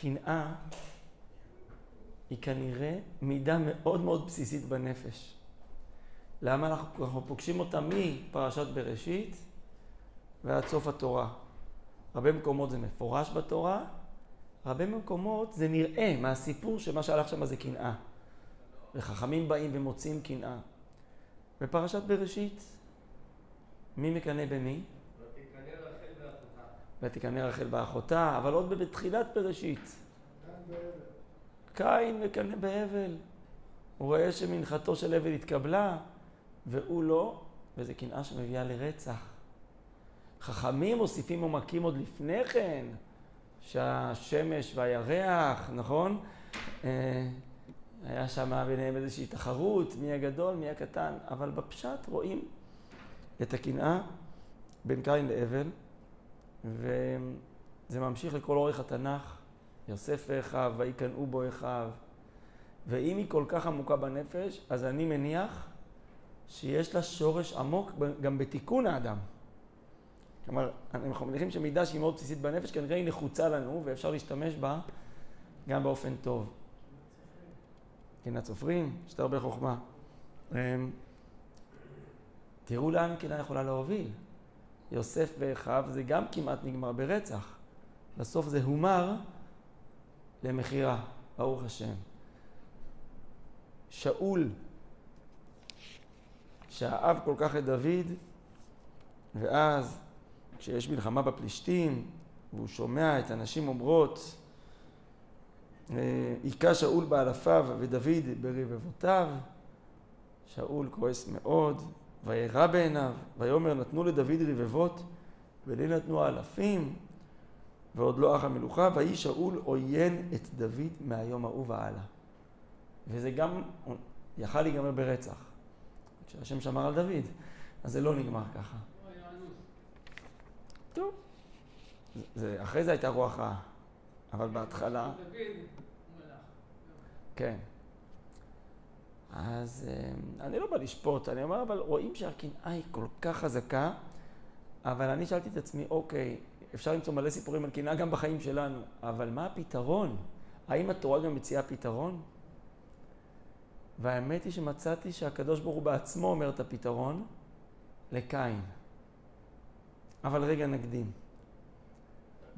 קנאה היא כנראה מידה מאוד מאוד בסיסית בנפש. למה אנחנו, אנחנו פוגשים אותה מפרשת בראשית ועד סוף התורה. הרבה מקומות זה מפורש בתורה, הרבה מקומות זה נראה מהסיפור שמה שהלך שם זה קנאה. וחכמים באים ומוצאים קנאה. בפרשת בראשית, מי מקנא במי? ותקנא רחל באחותה, אבל עוד בתחילת בראשית. קין מקנא בהבל. הוא רואה שמנחתו של הבל התקבלה, והוא לא, וזו קנאה שמביאה לרצח. חכמים מוסיפים ומכים עוד לפני כן, שהשמש והירח, נכון? אה, היה שם ביניהם איזושהי תחרות, מי הגדול, מי הקטן, אבל בפשט רואים את הקנאה בין קין להבל, וזה ממשיך לכל אורך התנ"ך, יוסף ואחיו, ויקנאו בו אחיו. ואם היא כל כך עמוקה בנפש, אז אני מניח שיש לה שורש עמוק גם בתיקון האדם. כלומר, אנחנו מניחים שמידה שהיא מאוד בסיסית בנפש, כנראה היא נחוצה לנו ואפשר להשתמש בה גם באופן טוב. קנאת סופרים, יש הרבה חוכמה. אמ, תראו לאן קנאה יכולה להוביל. יוסף ואחיו זה גם כמעט נגמר ברצח. בסוף זה הומר למכירה, ברוך השם. שאול, שאהב כל כך את דוד, ואז כשיש מלחמה בפלישתים, והוא שומע את הנשים אומרות, היכה שאול באלפיו ודוד ברבבותיו, שאול כועס מאוד, וירא בעיניו, ויאמר נתנו לדוד רבבות ולי נתנו אלפים, ועוד לא אח המלוכה, ויהי שאול עוין את דוד מהיום ההוא והלאה. וזה גם יכל להיגמר ברצח, כשהשם שמר על דוד, אז זה לא נגמר ככה. טוב, זה, אחרי זה הייתה רוח רעה, אבל בהתחלה... כן. אז אה, אני לא בא לשפוט, אני אומר, אבל רואים שהקנאה היא כל כך חזקה, אבל אני שאלתי את עצמי, אוקיי, אפשר למצוא מלא סיפורים על קנאה גם בחיים שלנו, אבל מה הפתרון? האם התורה גם מציעה פתרון? והאמת היא שמצאתי שהקדוש ברוך הוא בעצמו אומר את הפתרון לקין. אבל רגע נקדים.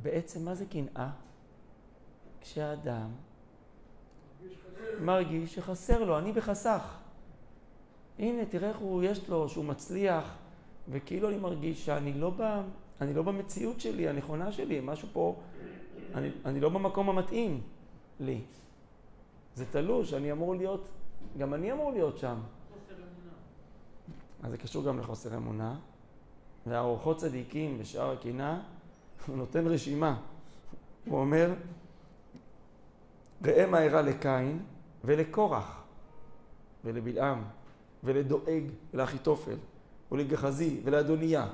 בעצם מה זה קנאה? כשאדם מרגיש שחסר לו, אני בחסך. הנה, תראה איך הוא, יש לו, שהוא מצליח, וכאילו אני מרגיש שאני לא, ב, אני לא במציאות שלי, הנכונה שלי, משהו פה, אני, אני לא במקום המתאים לי. זה תלוש, אני אמור להיות, גם אני אמור להיות שם. אז זה קשור גם לחוסר אמונה. והאורחות צדיקים בשאר הקינה, הוא נותן רשימה. הוא אומר, ראה מה אירע לקין ולקורח ולבלעם ולדואג ולאחיתופל ולגחזי ולאדוניה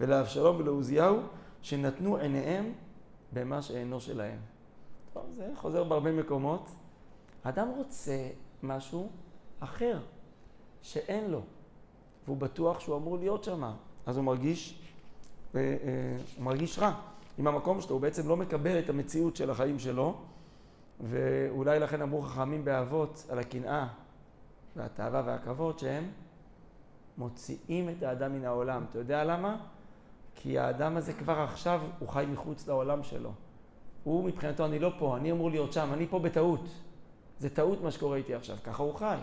ולאבשלום ולעוזיהו שנתנו עיניהם במה שאינו שלהם. טוב, זה חוזר בהרבה מקומות. האדם רוצה משהו אחר שאין לו, והוא בטוח שהוא אמור להיות שם. אז הוא מרגיש, אה, אה, הוא מרגיש רע עם המקום שלו, הוא בעצם לא מקבל את המציאות של החיים שלו, ואולי לכן אמרו חכמים באבות על הקנאה והתאווה והכבוד שהם מוציאים את האדם מן העולם. אתה יודע למה? כי האדם הזה כבר עכשיו הוא חי מחוץ לעולם שלו. הוא מבחינתו, אני לא פה, אני אמור להיות שם, אני פה בטעות. זה טעות מה שקורה איתי עכשיו, ככה הוא חי.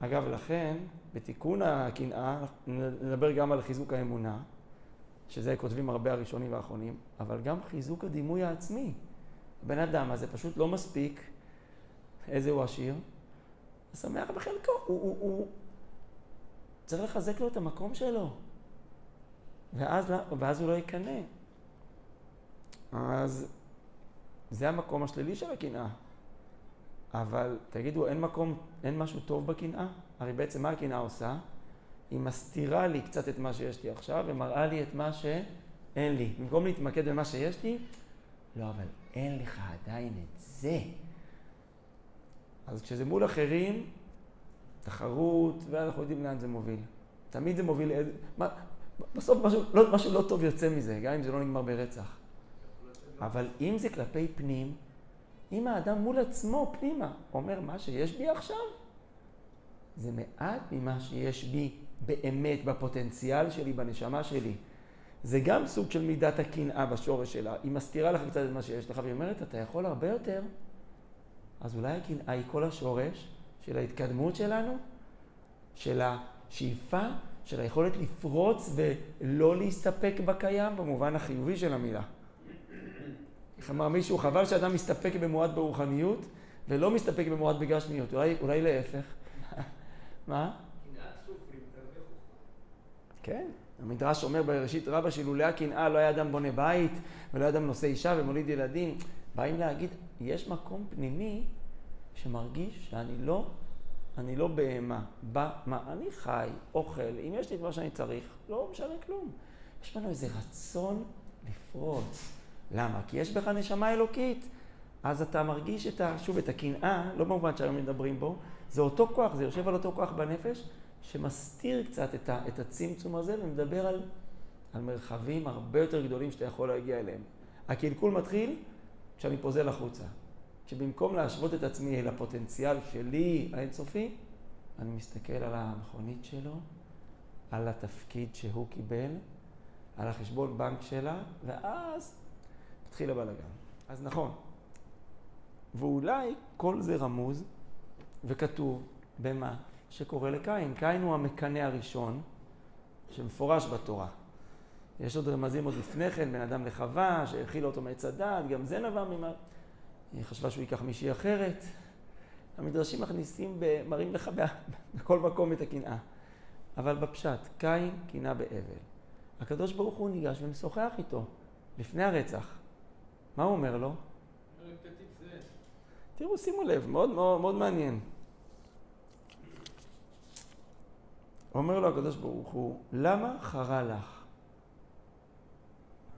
אגב, לכן, בתיקון הקנאה, נדבר גם על חיזוק האמונה, שזה כותבים הרבה הראשונים והאחרונים, אבל גם חיזוק הדימוי העצמי. הבן אדם הזה פשוט לא מספיק, איזה הוא עשיר, שמח בחלקו, הוא, הוא, הוא צריך לחזק לו את המקום שלו, ואז, ואז הוא לא יקנא. אז זה המקום השלילי של הקנאה. אבל תגידו, אין מקום, אין משהו טוב בקנאה? הרי בעצם מה הקנאה עושה? היא מסתירה לי קצת את מה שיש לי עכשיו ומראה לי את מה שאין לי. במקום להתמקד במה שיש לי, לא, אבל אין לך עדיין את זה. אז כשזה מול אחרים, תחרות, ואנחנו יודעים לאן זה מוביל. תמיד זה מוביל לאיזה... מה, בסוף משהו לא, משהו לא טוב יוצא מזה, גם אם זה לא נגמר ברצח. אבל אם זה כלפי פנים, אם האדם מול עצמו, פנימה, אומר, מה שיש בי עכשיו, זה מעט ממה שיש בי באמת, בפוטנציאל שלי, בנשמה שלי. זה גם סוג של מידת הקנאה בשורש שלה. היא מסתירה לך קצת את מה שיש לך, והיא אומרת, אתה יכול הרבה יותר. אז אולי הקנאה היא כל השורש של ההתקדמות שלנו, של השאיפה, של היכולת לפרוץ ולא להסתפק בקיים במובן החיובי של המילה. איך אמר מישהו, חבל שאדם מסתפק במועט ברוחניות ולא מסתפק במועט בגשמיות. אולי, אולי להפך. מה? כן. המדרש אומר בראשית רבה שלולא הקנאה לא היה אדם בונה בית ולא היה אדם נושא אישה ומוליד ילדים. באים להגיד, יש מקום פנימי שמרגיש שאני לא, אני לא בהמה. בא, מה, אני חי, אוכל, אם יש לי את מה שאני צריך, לא משנה כלום. יש בנו איזה רצון לפרוץ. למה? כי יש בך נשמה אלוקית. אז אתה מרגיש את ה, שוב, את הקנאה, לא במובן שהיום מדברים בו, זה אותו כוח, זה יושב על אותו כוח בנפש, שמסתיר קצת את, ה, את הצמצום הזה ומדבר על, על מרחבים הרבה יותר גדולים שאתה יכול להגיע אליהם. הקלקול מתחיל כשאני פוזל החוצה. שבמקום להשוות את עצמי אל הפוטנציאל שלי האינסופי, אני מסתכל על המכונית שלו, על התפקיד שהוא קיבל, על החשבון בנק שלה, ואז מתחיל הבלאגן. אז נכון. ואולי כל זה רמוז וכתוב במה? שקורה לקין. קין הוא המקנא הראשון שמפורש בתורה. יש עוד רמזים עוד לפני כן, בן אדם לחווה, שהאכילה אותו מעץ הדעת, גם זה נבע ממה... היא חשבה שהוא ייקח מישהי אחרת. המדרשים מכניסים, מראים לך בכל מקום את הקנאה. אבל בפשט, קין קנאה באבל. הקדוש ברוך הוא ניגש ומשוחח איתו, לפני הרצח. מה הוא אומר לו? תראו, שימו לב, מאוד מאוד, מאוד מעניין. אומר לו הקדוש ברוך הוא, למה חרה לך?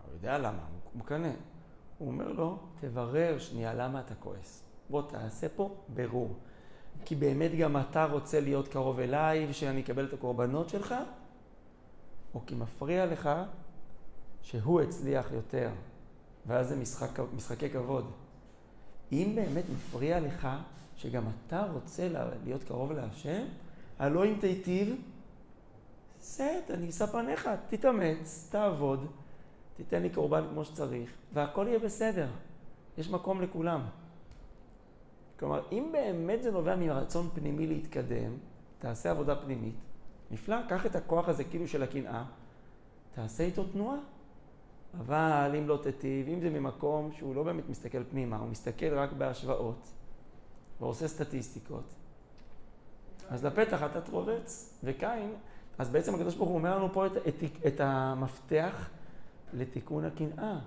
הוא יודע למה, הוא מקנא. הוא אומר לו, תברר שנייה למה אתה כועס. בוא תעשה פה ברור. כי באמת גם אתה רוצה להיות קרוב אליי ושאני אקבל את הקורבנות שלך? או כי מפריע לך שהוא הצליח יותר, ואז זה משחק, משחקי כבוד. אם באמת מפריע לך שגם אתה רוצה להיות קרוב להשם, הלא אם תיטיב, סט, אני אשא פניך, תתאמץ, תעבוד, תיתן לי קורבן כמו שצריך, והכל יהיה בסדר. יש מקום לכולם. כלומר, אם באמת זה נובע מרצון פנימי להתקדם, תעשה עבודה פנימית. נפלא, קח את הכוח הזה כאילו של הקנאה, תעשה איתו תנועה. אבל אם לא תיטיב, אם זה ממקום שהוא לא באמת מסתכל פנימה, הוא מסתכל רק בהשוואות ועושה סטטיסטיקות, אז לפתח אתה תרובץ. וקין, אז בעצם הקדוש ברוך הוא אומר לנו פה את, את, את המפתח לתיקון הקנאה.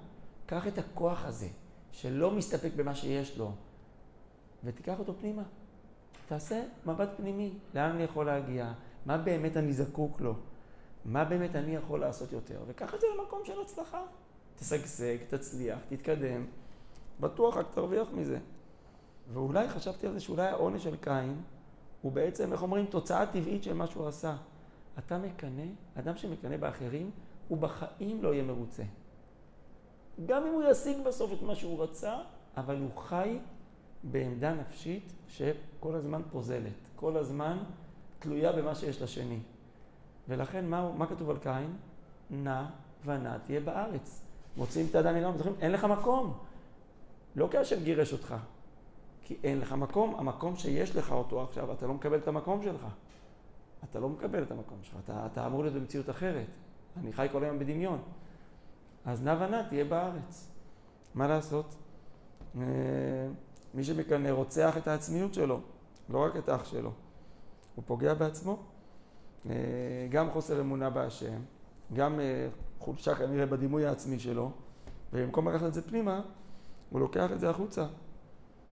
קח את הכוח הזה, שלא מסתפק במה שיש לו, ותיקח אותו פנימה. תעשה מבט פנימי, לאן אני יכול להגיע, מה באמת אני זקוק לו. מה באמת אני יכול לעשות יותר, וקח את זה למקום של הצלחה. תשגשג, תצליח, תתקדם, בטוח רק תרוויח מזה. ואולי חשבתי על זה שאולי העונש של קין הוא בעצם, איך אומרים, תוצאה טבעית של מה שהוא עשה. אתה מקנא, אדם שמקנא באחרים, הוא בחיים לא יהיה מרוצה. גם אם הוא ישיג בסוף את מה שהוא רצה, אבל הוא חי בעמדה נפשית שכל הזמן פוזלת, כל הזמן תלויה במה שיש לשני. ולכן מה, מה כתוב על קין? נע ונע תהיה בארץ. מוצאים את האדם מלמעלה, אין לך מקום. לא כאשר גירש אותך, כי אין לך מקום. המקום שיש לך אותו עכשיו, אתה לא מקבל את המקום שלך. אתה לא מקבל את המקום שלך, אתה, אתה אמור להיות במציאות אחרת. אני חי כל היום בדמיון. אז נע ונע תהיה בארץ. מה לעשות? אה, מי שמקנא רוצח את העצמיות שלו, לא רק את אח שלו. הוא פוגע בעצמו. אה, גם חוסר אמונה בהשם, גם אה, חולשה כנראה בדימוי העצמי שלו, ובמקום לקחת את זה פנימה, הוא לוקח את זה החוצה.